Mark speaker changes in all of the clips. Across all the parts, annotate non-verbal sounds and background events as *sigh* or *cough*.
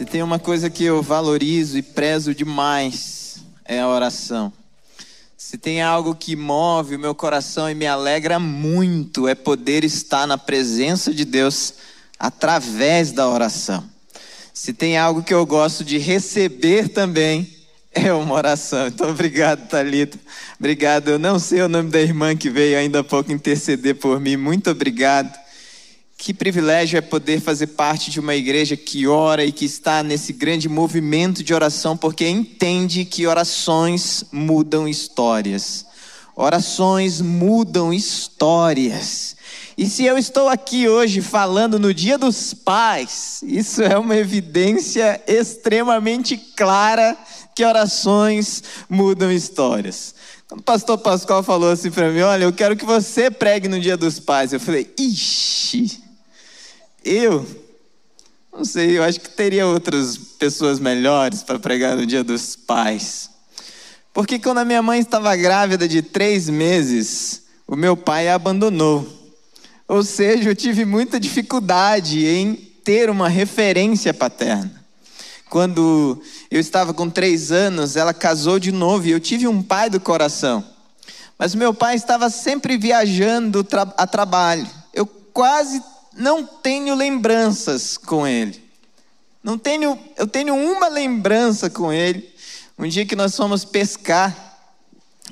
Speaker 1: Se tem uma coisa que eu valorizo e prezo demais, é a oração. Se tem algo que move o meu coração e me alegra muito, é poder estar na presença de Deus através da oração. Se tem algo que eu gosto de receber também, é uma oração. Então, obrigado, Talita. Obrigado. Eu não sei o nome da irmã que veio ainda há pouco interceder por mim. Muito obrigado. Que privilégio é poder fazer parte de uma igreja que ora e que está nesse grande movimento de oração, porque entende que orações mudam histórias. Orações mudam histórias. E se eu estou aqui hoje falando no Dia dos Pais, isso é uma evidência extremamente clara que orações mudam histórias. Quando o pastor Pascoal falou assim para mim: Olha, eu quero que você pregue no Dia dos Pais. Eu falei: Ixi, eu? Não sei, eu acho que teria outras pessoas melhores para pregar no Dia dos Pais. Porque quando a minha mãe estava grávida de três meses, o meu pai a abandonou. Ou seja, eu tive muita dificuldade em ter uma referência paterna. Quando eu estava com três anos, ela casou de novo e eu tive um pai do coração. Mas meu pai estava sempre viajando a trabalho. Eu quase não tenho lembranças com ele. Não tenho, eu tenho uma lembrança com ele. Um dia que nós fomos pescar,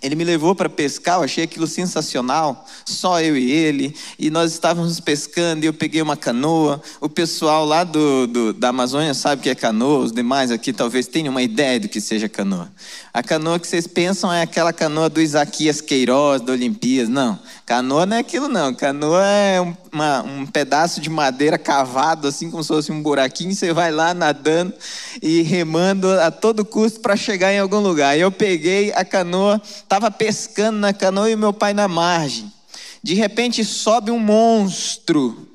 Speaker 1: ele me levou para pescar, eu achei aquilo sensacional, só eu e ele, e nós estávamos pescando, e eu peguei uma canoa. O pessoal lá do, do, da Amazônia sabe que é canoa, os demais aqui talvez tenham uma ideia do que seja canoa. A canoa que vocês pensam é aquela canoa do Isaquias Queiroz, da Olimpíadas. Não, canoa não é aquilo, não. Canoa é uma, um pedaço de madeira cavado, assim como se fosse um buraquinho, você vai lá nadando e remando a todo custo para chegar em algum lugar. Eu peguei a canoa estava pescando na canoa e meu pai na margem. De repente sobe um monstro,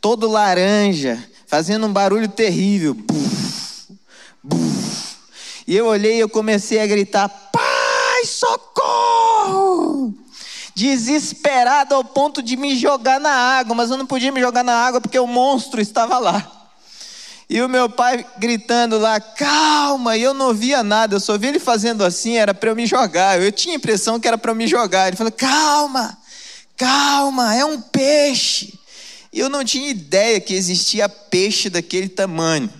Speaker 1: todo laranja, fazendo um barulho terrível. Buf, buf. E eu olhei e eu comecei a gritar: Pai, socorro! Desesperado ao ponto de me jogar na água, mas eu não podia me jogar na água porque o monstro estava lá. E o meu pai gritando lá, calma, e eu não via nada, eu só vi ele fazendo assim, era para eu me jogar. Eu tinha a impressão que era para eu me jogar. Ele falou, calma, calma, é um peixe. E eu não tinha ideia que existia peixe daquele tamanho.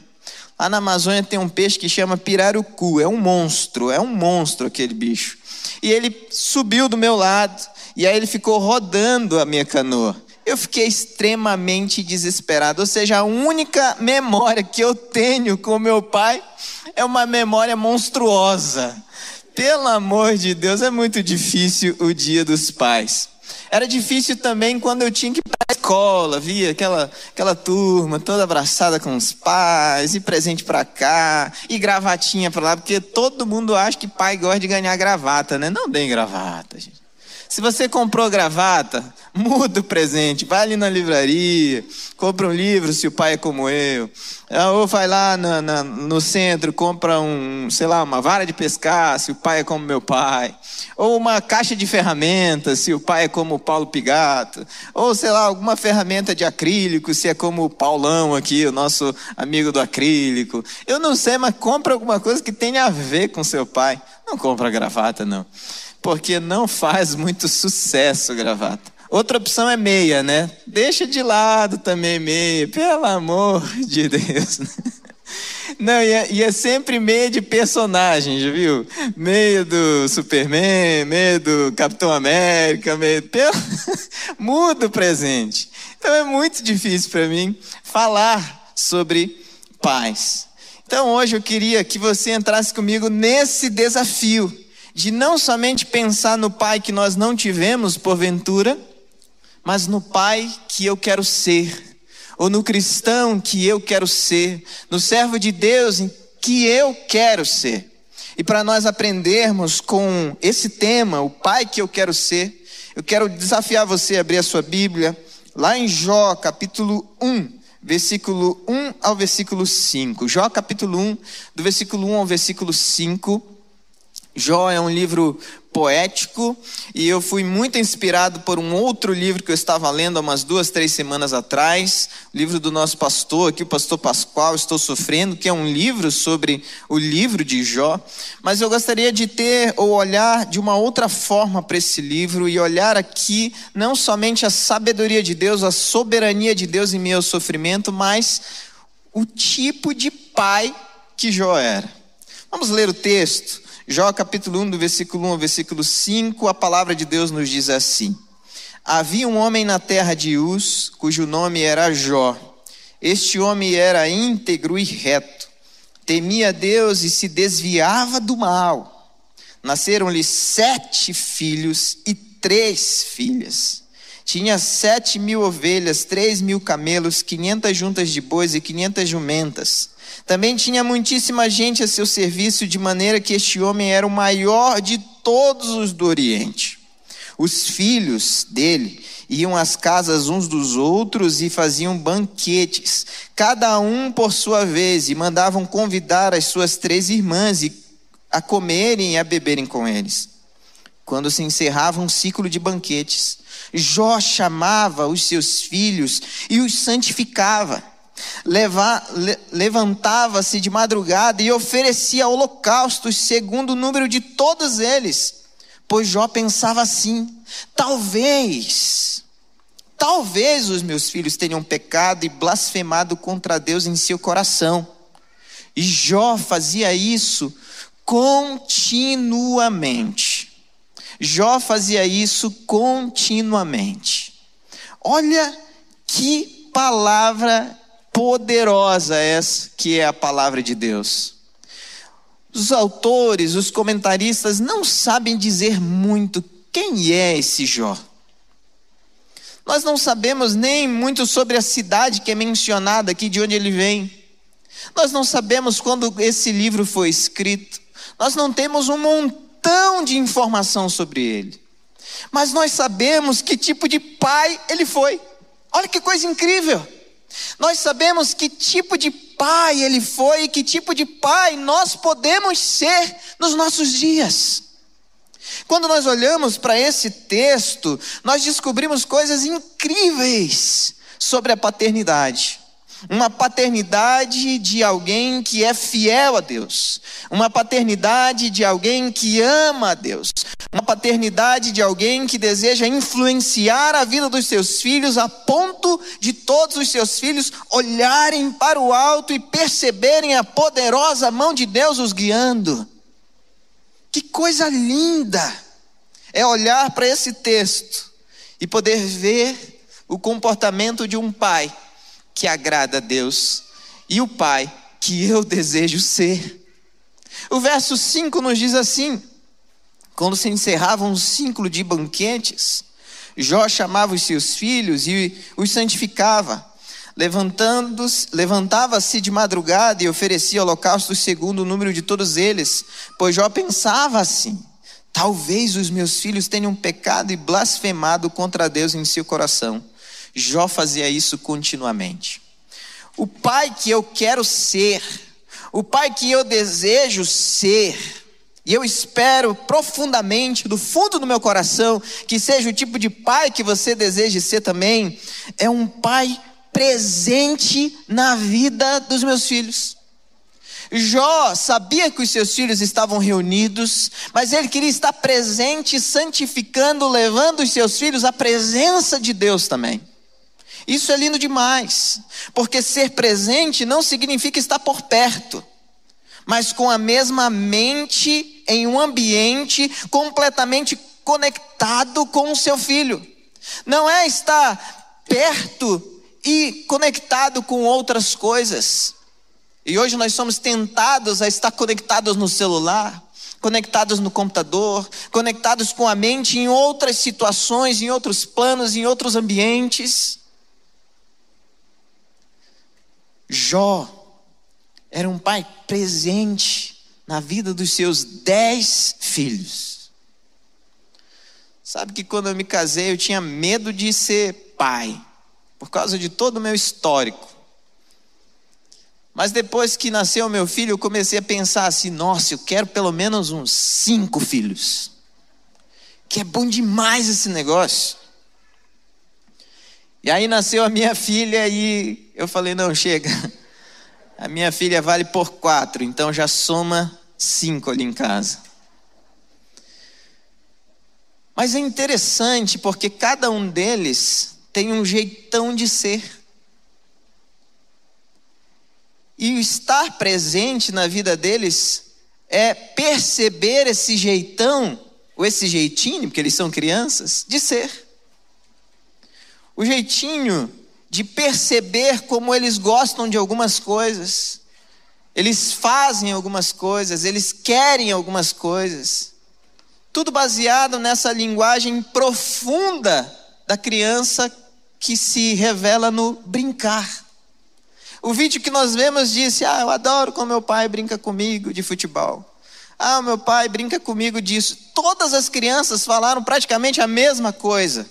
Speaker 1: Lá na Amazônia tem um peixe que chama pirarucu, é um monstro, é um monstro aquele bicho. E ele subiu do meu lado, e aí ele ficou rodando a minha canoa eu fiquei extremamente desesperado. Ou seja, a única memória que eu tenho com meu pai é uma memória monstruosa. Pelo amor de Deus, é muito difícil o dia dos pais. Era difícil também quando eu tinha que ir para a escola, via aquela, aquela turma toda abraçada com os pais, e presente para cá, e gravatinha para lá, porque todo mundo acha que pai gosta de ganhar gravata, né? Não tem gravata, gente. Se você comprou gravata, *laughs* muda o presente, vai ali na livraria, compra um livro se o pai é como eu. Ah, ou vai lá na, na, no centro, compra um, sei lá, uma vara de pescar, se o pai é como meu pai. Ou uma caixa de ferramentas, se o pai é como o Paulo Pigato. Ou, sei lá, alguma ferramenta de acrílico, se é como o Paulão aqui, o nosso amigo do acrílico. Eu não sei, mas compra alguma coisa que tenha a ver com seu pai. Não compra gravata, não porque não faz muito sucesso gravata. Outra opção é meia, né? Deixa de lado também meia, pelo amor de Deus. Não, e é, e é, sempre meia de personagem, já viu? Meia do Superman, meia do Capitão América, meia. Pelo... *laughs* Muda o presente. Então é muito difícil para mim falar sobre paz. Então hoje eu queria que você entrasse comigo nesse desafio de não somente pensar no pai que nós não tivemos porventura, mas no pai que eu quero ser, ou no cristão que eu quero ser, no servo de Deus que eu quero ser. E para nós aprendermos com esse tema, o pai que eu quero ser, eu quero desafiar você a abrir a sua Bíblia, lá em Jó, capítulo 1, versículo 1 ao versículo 5. Jó, capítulo 1, do versículo 1 ao versículo 5. Jó é um livro poético e eu fui muito inspirado por um outro livro que eu estava lendo há umas duas, três semanas atrás, livro do nosso pastor aqui, o pastor Pascoal, Estou Sofrendo, que é um livro sobre o livro de Jó. Mas eu gostaria de ter ou olhar de uma outra forma para esse livro e olhar aqui não somente a sabedoria de Deus, a soberania de Deus em ao sofrimento, mas o tipo de pai que Jó era. Vamos ler o texto. Jó capítulo 1, do versículo 1 ao versículo 5, a palavra de Deus nos diz assim: Havia um homem na terra de Uz, cujo nome era Jó. Este homem era íntegro e reto, temia Deus e se desviava do mal. Nasceram-lhe sete filhos e três filhas. Tinha sete mil ovelhas, três mil camelos, quinhentas juntas de bois e quinhentas jumentas. Também tinha muitíssima gente a seu serviço, de maneira que este homem era o maior de todos os do Oriente. Os filhos dele iam às casas uns dos outros e faziam banquetes, cada um por sua vez, e mandavam convidar as suas três irmãs a comerem e a beberem com eles. Quando se encerrava um ciclo de banquetes, Jó chamava os seus filhos e os santificava levantava-se de madrugada e oferecia holocaustos segundo o número de todos eles. Pois Jó pensava assim: talvez, talvez os meus filhos tenham pecado e blasfemado contra Deus em seu coração. E Jó fazia isso continuamente. Jó fazia isso continuamente. Olha que palavra poderosa essa que é a palavra de Deus. Os autores, os comentaristas não sabem dizer muito quem é esse Jó. Nós não sabemos nem muito sobre a cidade que é mencionada aqui, de onde ele vem. Nós não sabemos quando esse livro foi escrito. Nós não temos um montão de informação sobre ele. Mas nós sabemos que tipo de pai ele foi. Olha que coisa incrível. Nós sabemos que tipo de pai ele foi e que tipo de pai nós podemos ser nos nossos dias. Quando nós olhamos para esse texto, nós descobrimos coisas incríveis sobre a paternidade uma paternidade de alguém que é fiel a Deus, uma paternidade de alguém que ama a Deus, uma paternidade de alguém que deseja influenciar a vida dos seus filhos a ponto de todos os seus filhos olharem para o alto e perceberem a poderosa mão de Deus os guiando. Que coisa linda é olhar para esse texto e poder ver o comportamento de um pai que agrada a Deus e o pai que eu desejo ser. O verso 5 nos diz assim: quando se encerrava um ciclo de banquetes, Jó chamava os seus filhos e os santificava. Levantava-se de madrugada e oferecia holocaustos segundo o número de todos eles, pois Jó pensava assim: talvez os meus filhos tenham pecado e blasfemado contra Deus em seu coração. Jó fazia isso continuamente. O pai que eu quero ser, o pai que eu desejo ser, e eu espero profundamente, do fundo do meu coração, que seja o tipo de pai que você deseje ser também, é um pai presente na vida dos meus filhos. Jó sabia que os seus filhos estavam reunidos, mas ele queria estar presente, santificando, levando os seus filhos à presença de Deus também. Isso é lindo demais, porque ser presente não significa estar por perto, mas com a mesma mente em um ambiente completamente conectado com o seu filho. Não é estar perto e conectado com outras coisas. E hoje nós somos tentados a estar conectados no celular, conectados no computador, conectados com a mente em outras situações, em outros planos, em outros ambientes. Jó era um pai presente na vida dos seus dez filhos. Sabe que quando eu me casei eu tinha medo de ser pai, por causa de todo o meu histórico. Mas depois que nasceu meu filho, eu comecei a pensar assim: nossa, eu quero pelo menos uns cinco filhos. que é bom demais esse negócio. E aí nasceu a minha filha e eu falei: não, chega. A minha filha vale por quatro, então já soma cinco ali em casa. Mas é interessante porque cada um deles tem um jeitão de ser. E estar presente na vida deles é perceber esse jeitão, ou esse jeitinho, porque eles são crianças, de ser o jeitinho de perceber como eles gostam de algumas coisas, eles fazem algumas coisas, eles querem algumas coisas. Tudo baseado nessa linguagem profunda da criança que se revela no brincar. O vídeo que nós vemos disse: Ah, eu adoro como meu pai brinca comigo de futebol. Ah, meu pai brinca comigo disso. Todas as crianças falaram praticamente a mesma coisa.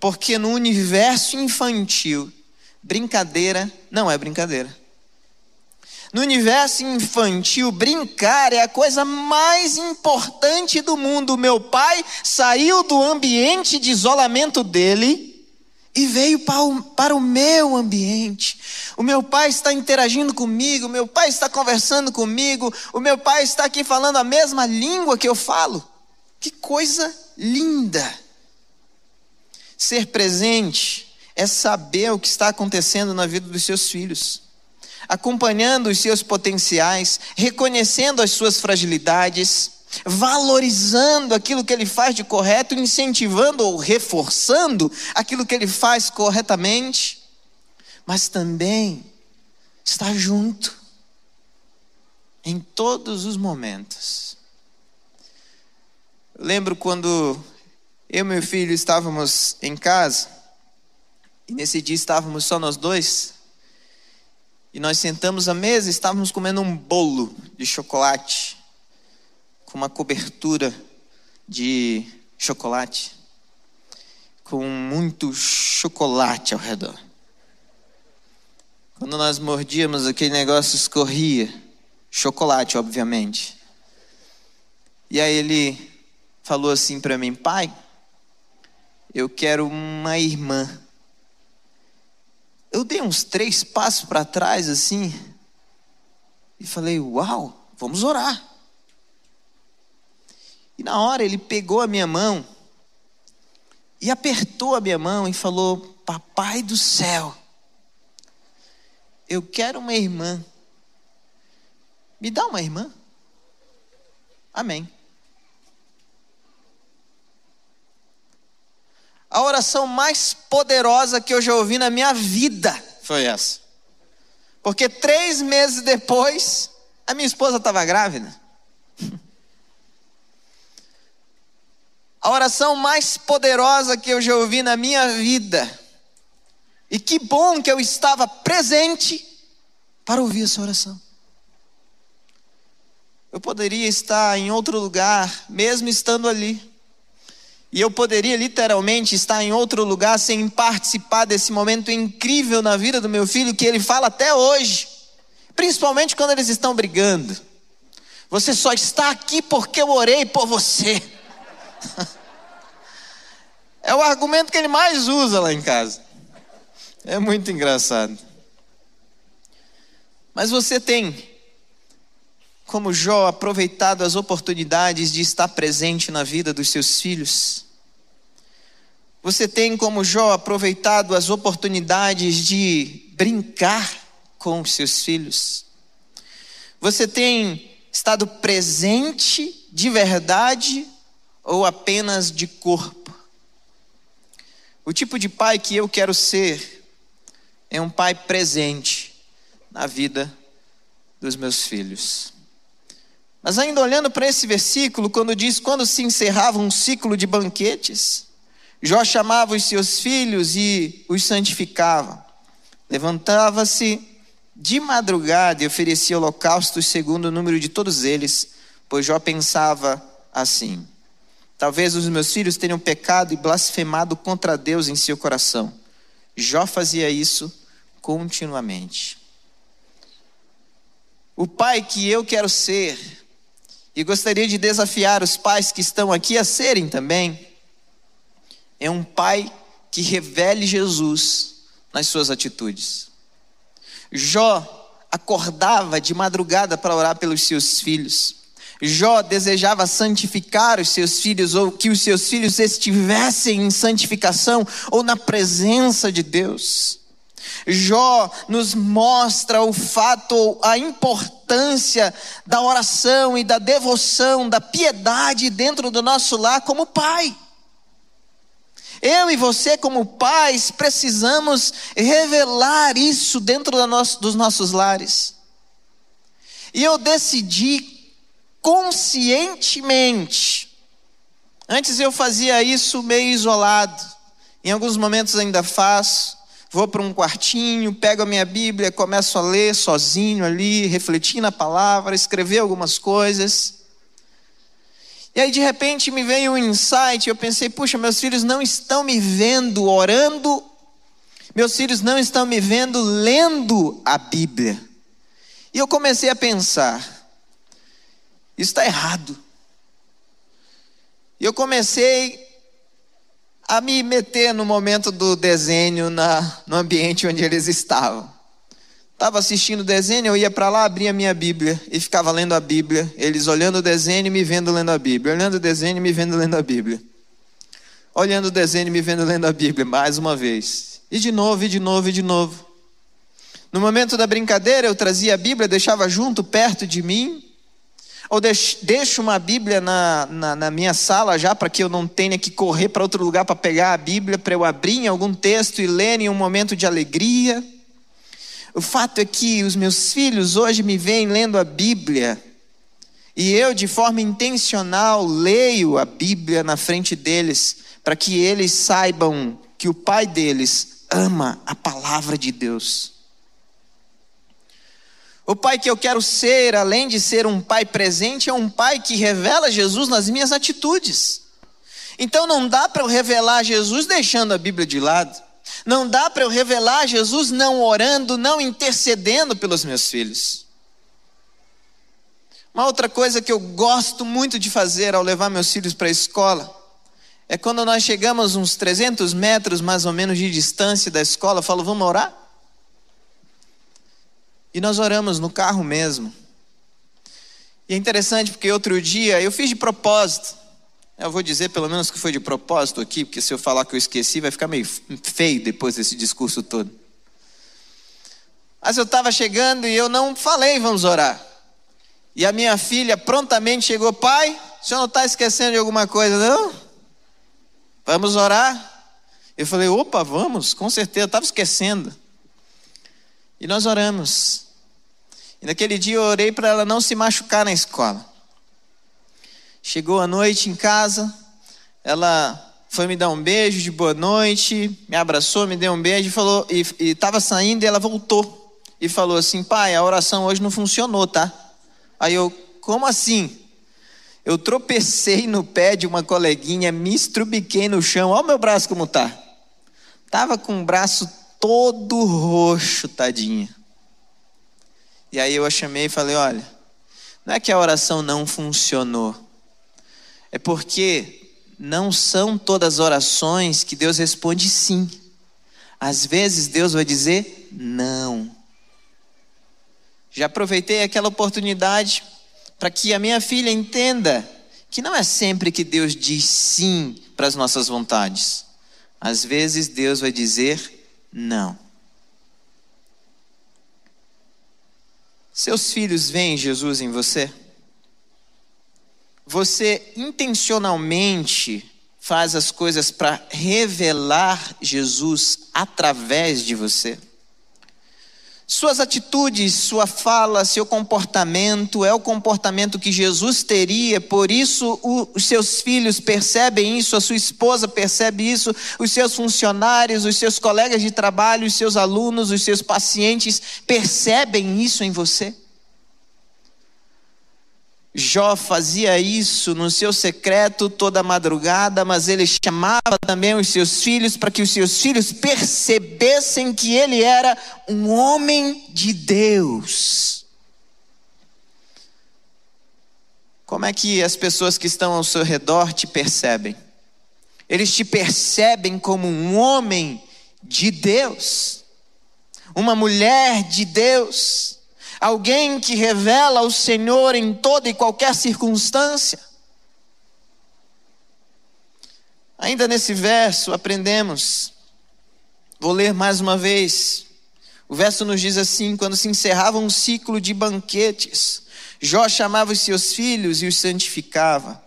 Speaker 1: Porque no universo infantil, brincadeira não é brincadeira. No universo infantil, brincar é a coisa mais importante do mundo. Meu pai saiu do ambiente de isolamento dele e veio para o, para o meu ambiente. O meu pai está interagindo comigo, o meu pai está conversando comigo, o meu pai está aqui falando a mesma língua que eu falo. Que coisa linda! Ser presente é saber o que está acontecendo na vida dos seus filhos, acompanhando os seus potenciais, reconhecendo as suas fragilidades, valorizando aquilo que ele faz de correto, incentivando ou reforçando aquilo que ele faz corretamente, mas também estar junto em todos os momentos. Lembro quando eu e meu filho estávamos em casa, e nesse dia estávamos só nós dois, e nós sentamos à mesa e estávamos comendo um bolo de chocolate, com uma cobertura de chocolate, com muito chocolate ao redor. Quando nós mordíamos, aquele negócio escorria, chocolate, obviamente. E aí ele falou assim para mim, pai, eu quero uma irmã. Eu dei uns três passos para trás assim e falei: Uau, vamos orar. E na hora ele pegou a minha mão e apertou a minha mão e falou: Papai do céu, eu quero uma irmã. Me dá uma irmã? Amém. A oração mais poderosa que eu já ouvi na minha vida foi essa. Porque três meses depois, a minha esposa estava grávida. *laughs* A oração mais poderosa que eu já ouvi na minha vida. E que bom que eu estava presente para ouvir essa oração. Eu poderia estar em outro lugar, mesmo estando ali. E eu poderia literalmente estar em outro lugar sem participar desse momento incrível na vida do meu filho que ele fala até hoje, principalmente quando eles estão brigando. Você só está aqui porque eu orei por você. *laughs* É o argumento que ele mais usa lá em casa. É muito engraçado. Mas você tem, como Jó, aproveitado as oportunidades de estar presente na vida dos seus filhos? Você tem, como Jó, aproveitado as oportunidades de brincar com os seus filhos? Você tem estado presente de verdade ou apenas de corpo? O tipo de pai que eu quero ser é um pai presente na vida dos meus filhos. Mas ainda olhando para esse versículo, quando diz quando se encerrava um ciclo de banquetes, Jó chamava os seus filhos e os santificava. Levantava-se de madrugada e oferecia holocaustos segundo o número de todos eles, pois Jó pensava assim: Talvez os meus filhos tenham pecado e blasfemado contra Deus em seu coração. Jó fazia isso continuamente. O pai que eu quero ser e gostaria de desafiar os pais que estão aqui a serem também, é um pai que revele Jesus nas suas atitudes. Jó acordava de madrugada para orar pelos seus filhos. Jó desejava santificar os seus filhos, ou que os seus filhos estivessem em santificação ou na presença de Deus. Jó nos mostra o fato, a importância da oração e da devoção, da piedade dentro do nosso lar como pai. Eu e você, como pais, precisamos revelar isso dentro nosso, dos nossos lares. E eu decidi conscientemente. Antes eu fazia isso meio isolado, em alguns momentos ainda faço. Vou para um quartinho, pego a minha Bíblia, começo a ler sozinho ali, refletir na palavra, escrever algumas coisas. E aí de repente me veio um insight, eu pensei, puxa, meus filhos não estão me vendo orando, meus filhos não estão me vendo lendo a Bíblia. E eu comecei a pensar, isso está errado. E eu comecei a me meter no momento do desenho na, no ambiente onde eles estavam. Estava assistindo o desenho, eu ia para lá, abria a minha Bíblia e ficava lendo a Bíblia. Eles olhando o desenho e me vendo lendo a Bíblia. Olhando o desenho e me vendo lendo a Bíblia. Olhando o desenho e me vendo lendo a Bíblia, mais uma vez. E de novo, e de novo, e de novo. No momento da brincadeira, eu trazia a Bíblia, deixava junto, perto de mim, ou deixo uma Bíblia na, na, na minha sala já para que eu não tenha que correr para outro lugar para pegar a Bíblia, para eu abrir em algum texto e ler em um momento de alegria. O fato é que os meus filhos hoje me veem lendo a Bíblia e eu, de forma intencional, leio a Bíblia na frente deles para que eles saibam que o pai deles ama a palavra de Deus. O pai que eu quero ser, além de ser um pai presente, é um pai que revela Jesus nas minhas atitudes. Então não dá para eu revelar Jesus deixando a Bíblia de lado. Não dá para eu revelar Jesus não orando, não intercedendo pelos meus filhos. Uma outra coisa que eu gosto muito de fazer ao levar meus filhos para a escola é quando nós chegamos uns 300 metros mais ou menos de distância da escola, eu falo, vamos orar? E nós oramos no carro mesmo. E é interessante porque outro dia eu fiz de propósito. Eu vou dizer pelo menos que foi de propósito aqui, porque se eu falar que eu esqueci vai ficar meio feio depois desse discurso todo. Mas eu estava chegando e eu não falei, vamos orar. E a minha filha prontamente chegou, pai, o senhor não está esquecendo de alguma coisa, não? Vamos orar? Eu falei, opa, vamos, com certeza, estava esquecendo. E nós oramos. E naquele dia eu orei para ela não se machucar na escola. Chegou a noite em casa, ela foi me dar um beijo de boa noite, me abraçou, me deu um beijo e falou e estava saindo e ela voltou e falou assim: "Pai, a oração hoje não funcionou, tá?" Aí eu: "Como assim?" Eu tropecei no pé de uma coleguinha, me estrubiquei no chão. Olha o meu braço como tá. Tava com o braço todo roxo, tadinha. E aí eu a chamei e falei: olha, não é que a oração não funcionou, é porque não são todas as orações que Deus responde sim. Às vezes Deus vai dizer não. Já aproveitei aquela oportunidade para que a minha filha entenda que não é sempre que Deus diz sim para as nossas vontades. Às vezes Deus vai dizer não. Seus filhos veem Jesus em você? Você intencionalmente faz as coisas para revelar Jesus através de você? Suas atitudes, sua fala, seu comportamento é o comportamento que Jesus teria, por isso os seus filhos percebem isso, a sua esposa percebe isso, os seus funcionários, os seus colegas de trabalho, os seus alunos, os seus pacientes percebem isso em você. Jó fazia isso no seu secreto toda madrugada, mas ele chamava também os seus filhos para que os seus filhos percebessem que ele era um homem de Deus. Como é que as pessoas que estão ao seu redor te percebem? Eles te percebem como um homem de Deus, uma mulher de Deus, alguém que revela o Senhor em toda e qualquer circunstância. Ainda nesse verso aprendemos, vou ler mais uma vez. O verso nos diz assim: quando se encerrava um ciclo de banquetes, Jó chamava os seus filhos e os santificava.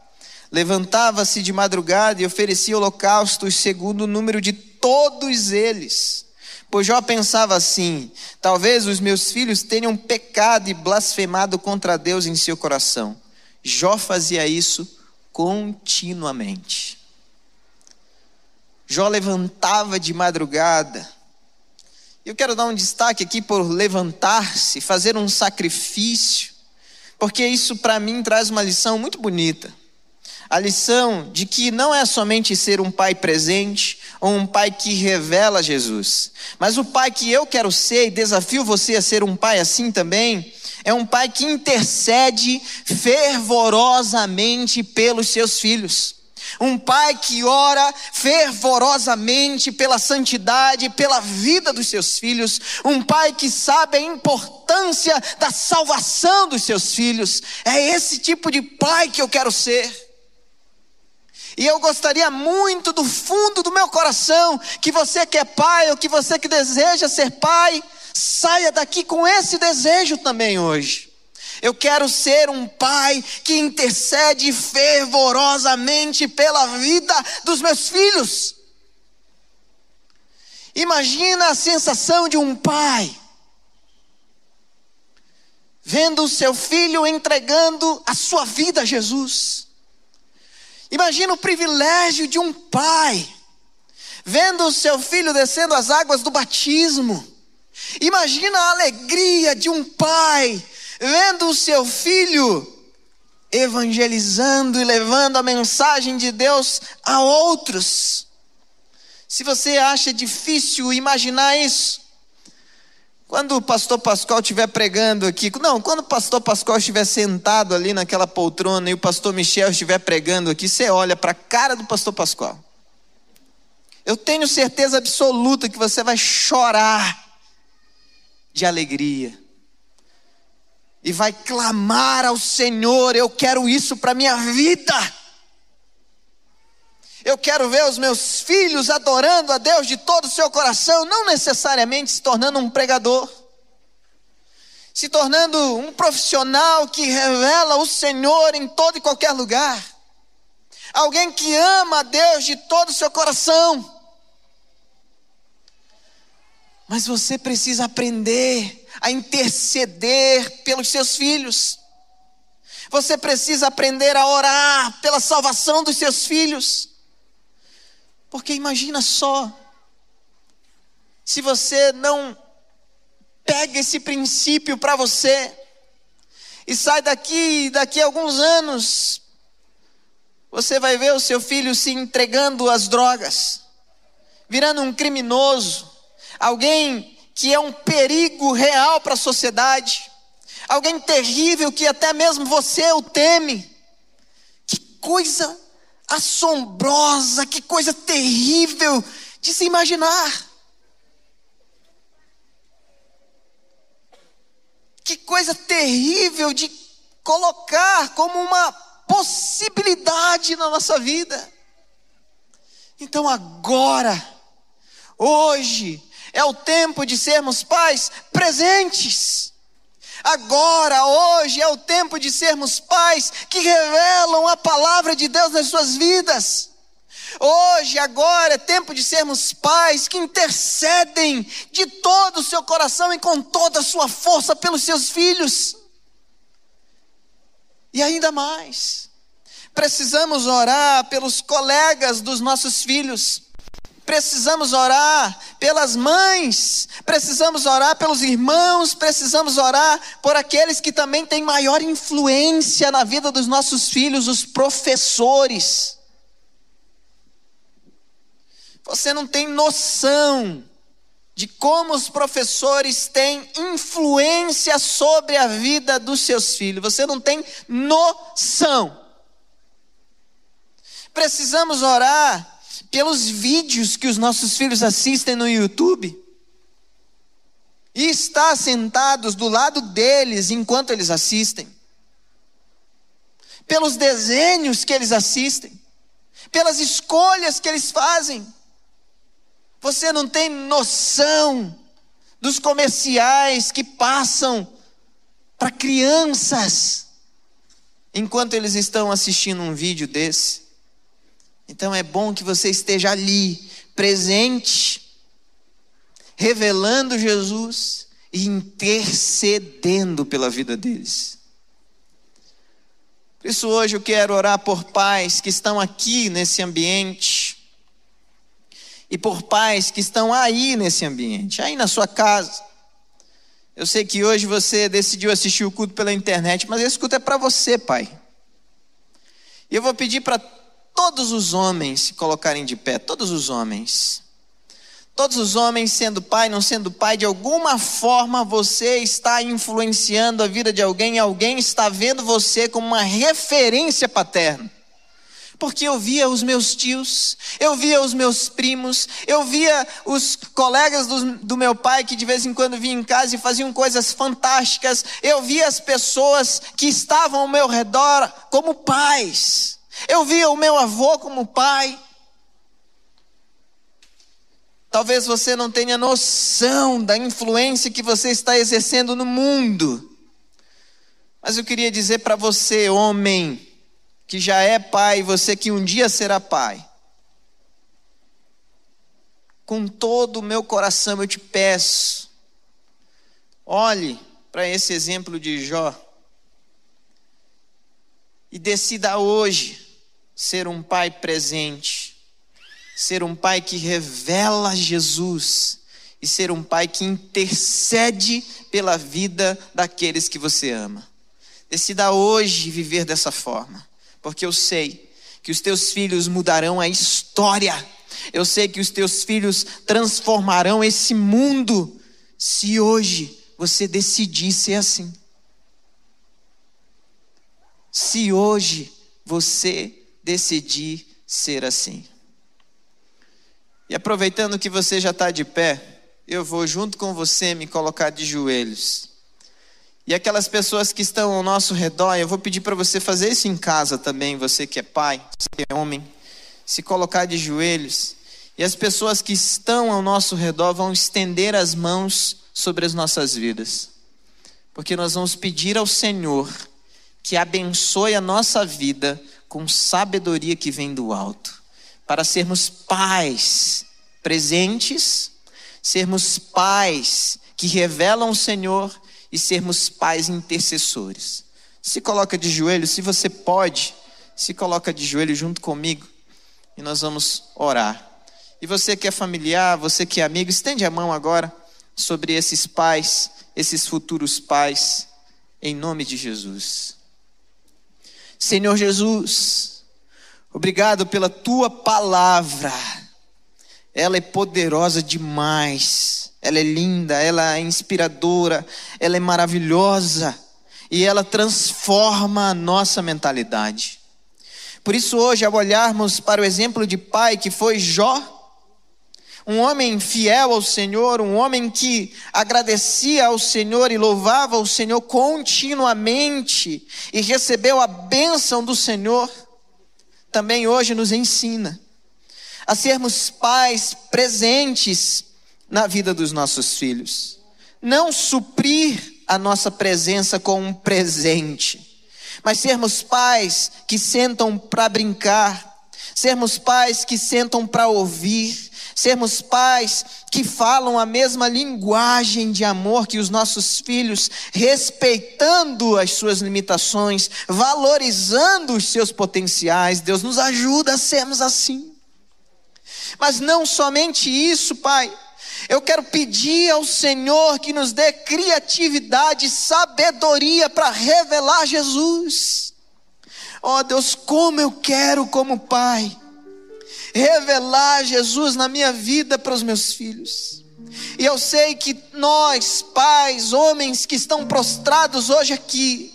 Speaker 1: Levantava-se de madrugada e oferecia holocaustos segundo o número de todos eles. Pois Jó pensava assim: talvez os meus filhos tenham pecado e blasfemado contra Deus em seu coração. Jó fazia isso continuamente. Jó levantava de madrugada. Eu quero dar um destaque aqui por levantar-se, fazer um sacrifício, porque isso para mim traz uma lição muito bonita. A lição de que não é somente ser um pai presente ou um pai que revela Jesus, mas o pai que eu quero ser e desafio você a ser um pai assim também, é um pai que intercede fervorosamente pelos seus filhos. Um pai que ora fervorosamente pela santidade, pela vida dos seus filhos. Um pai que sabe a importância da salvação dos seus filhos. É esse tipo de pai que eu quero ser. E eu gostaria muito do fundo do meu coração que você que é pai ou que você que deseja ser pai, saia daqui com esse desejo também hoje. Eu quero ser um pai que intercede fervorosamente pela vida dos meus filhos. Imagina a sensação de um pai vendo o seu filho entregando a sua vida a Jesus. Imagina o privilégio de um pai vendo o seu filho descendo as águas do batismo. Imagina a alegria de um pai vendo o seu filho evangelizando e levando a mensagem de Deus a outros. Se você acha difícil imaginar isso, quando o pastor Pascoal estiver pregando aqui, não, quando o pastor Pascoal estiver sentado ali naquela poltrona e o pastor Michel estiver pregando aqui, você olha para a cara do pastor Pascoal. Eu tenho certeza absoluta que você vai chorar de alegria e vai clamar ao Senhor: Eu quero isso para minha vida. Eu quero ver os meus filhos adorando a Deus de todo o seu coração, não necessariamente se tornando um pregador, se tornando um profissional que revela o Senhor em todo e qualquer lugar, alguém que ama a Deus de todo o seu coração. Mas você precisa aprender a interceder pelos seus filhos. Você precisa aprender a orar pela salvação dos seus filhos. Porque imagina só, se você não pega esse princípio para você e sai daqui, daqui a alguns anos, você vai ver o seu filho se entregando às drogas, virando um criminoso, alguém que é um perigo real para a sociedade, alguém terrível que até mesmo você o teme. Que coisa assombrosa, que coisa terrível de se imaginar. Que coisa terrível de colocar como uma possibilidade na nossa vida. Então agora, hoje, é o tempo de sermos pais presentes. Agora, hoje, é o tempo de sermos pais que revelam a palavra de Deus nas suas vidas. Hoje, agora, é tempo de sermos pais que intercedem de todo o seu coração e com toda a sua força pelos seus filhos. E ainda mais, precisamos orar pelos colegas dos nossos filhos precisamos orar pelas mães, precisamos orar pelos irmãos, precisamos orar por aqueles que também têm maior influência na vida dos nossos filhos, os professores. Você não tem noção de como os professores têm influência sobre a vida dos seus filhos. Você não tem noção. Precisamos orar pelos vídeos que os nossos filhos assistem no YouTube. E estar sentados do lado deles enquanto eles assistem. Pelos desenhos que eles assistem. Pelas escolhas que eles fazem. Você não tem noção dos comerciais que passam para crianças enquanto eles estão assistindo um vídeo desse. Então é bom que você esteja ali, presente, revelando Jesus e intercedendo pela vida deles. Por isso hoje eu quero orar por pais que estão aqui nesse ambiente e por pais que estão aí nesse ambiente, aí na sua casa. Eu sei que hoje você decidiu assistir o culto pela internet, mas esse culto é para você, pai. E eu vou pedir para todos os homens se colocarem de pé, todos os homens. Todos os homens, sendo pai, não sendo pai, de alguma forma você está influenciando a vida de alguém, alguém está vendo você como uma referência paterna. Porque eu via os meus tios, eu via os meus primos, eu via os colegas do, do meu pai que de vez em quando vinham em casa e faziam coisas fantásticas, eu via as pessoas que estavam ao meu redor como pais. Eu via o meu avô como pai. Talvez você não tenha noção da influência que você está exercendo no mundo. Mas eu queria dizer para você, homem, que já é pai, você que um dia será pai. Com todo o meu coração eu te peço, olhe para esse exemplo de Jó e decida hoje ser um pai presente, ser um pai que revela Jesus e ser um pai que intercede pela vida daqueles que você ama. Decida hoje viver dessa forma, porque eu sei que os teus filhos mudarão a história. Eu sei que os teus filhos transformarão esse mundo se hoje você decidir ser assim. Se hoje você decidi ser assim. E aproveitando que você já está de pé, eu vou junto com você me colocar de joelhos. E aquelas pessoas que estão ao nosso redor, eu vou pedir para você fazer isso em casa também, você que é pai, você que é homem, se colocar de joelhos. E as pessoas que estão ao nosso redor vão estender as mãos sobre as nossas vidas. Porque nós vamos pedir ao Senhor que abençoe a nossa vida com sabedoria que vem do alto, para sermos pais presentes, sermos pais que revelam o Senhor e sermos pais intercessores. Se coloca de joelho, se você pode, se coloca de joelho junto comigo e nós vamos orar. E você que é familiar, você que é amigo, estende a mão agora sobre esses pais, esses futuros pais, em nome de Jesus. Senhor Jesus, obrigado pela tua palavra. Ela é poderosa demais. Ela é linda, ela é inspiradora, ela é maravilhosa e ela transforma a nossa mentalidade. Por isso, hoje, ao olharmos para o exemplo de pai que foi Jó, um homem fiel ao Senhor, um homem que agradecia ao Senhor e louvava o Senhor continuamente e recebeu a bênção do Senhor, também hoje nos ensina a sermos pais presentes na vida dos nossos filhos, não suprir a nossa presença com um presente, mas sermos pais que sentam para brincar, sermos pais que sentam para ouvir, sermos pais que falam a mesma linguagem de amor que os nossos filhos, respeitando as suas limitações, valorizando os seus potenciais. Deus nos ajuda a sermos assim. Mas não somente isso, Pai. Eu quero pedir ao Senhor que nos dê criatividade e sabedoria para revelar Jesus. Oh Deus, como eu quero, como Pai, revelar Jesus na minha vida para os meus filhos. E eu sei que nós, pais, homens que estão prostrados hoje aqui,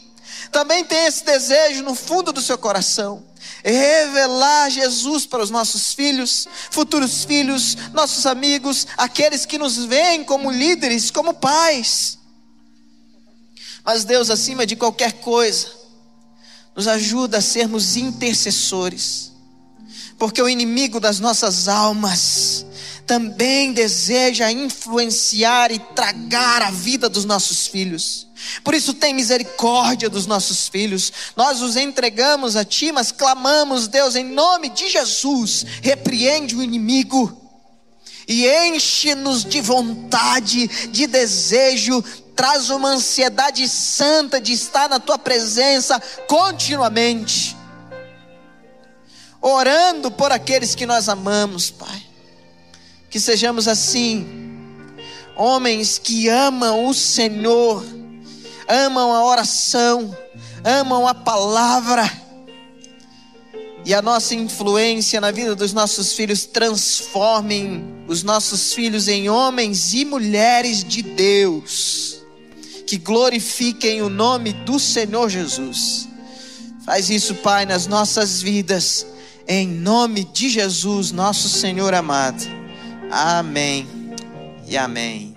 Speaker 1: também tem esse desejo no fundo do seu coração revelar Jesus para os nossos filhos, futuros filhos, nossos amigos, aqueles que nos veem como líderes, como pais. Mas Deus, acima de qualquer coisa, nos ajuda a sermos intercessores, porque o inimigo das nossas almas também deseja influenciar e tragar a vida dos nossos filhos. Por isso, tem misericórdia dos nossos filhos. Nós os entregamos a Ti, mas clamamos, Deus, em nome de Jesus, repreende o inimigo e enche-nos de vontade, de desejo, traz uma ansiedade santa de estar na Tua presença continuamente, orando por aqueles que nós amamos, Pai. Que sejamos assim, homens que amam o Senhor, amam a oração, amam a palavra, e a nossa influência na vida dos nossos filhos transformem os nossos filhos em homens e mulheres de Deus, que glorifiquem o nome do Senhor Jesus. Faz isso, Pai, nas nossas vidas, em nome de Jesus, nosso Senhor amado. Amém e amém.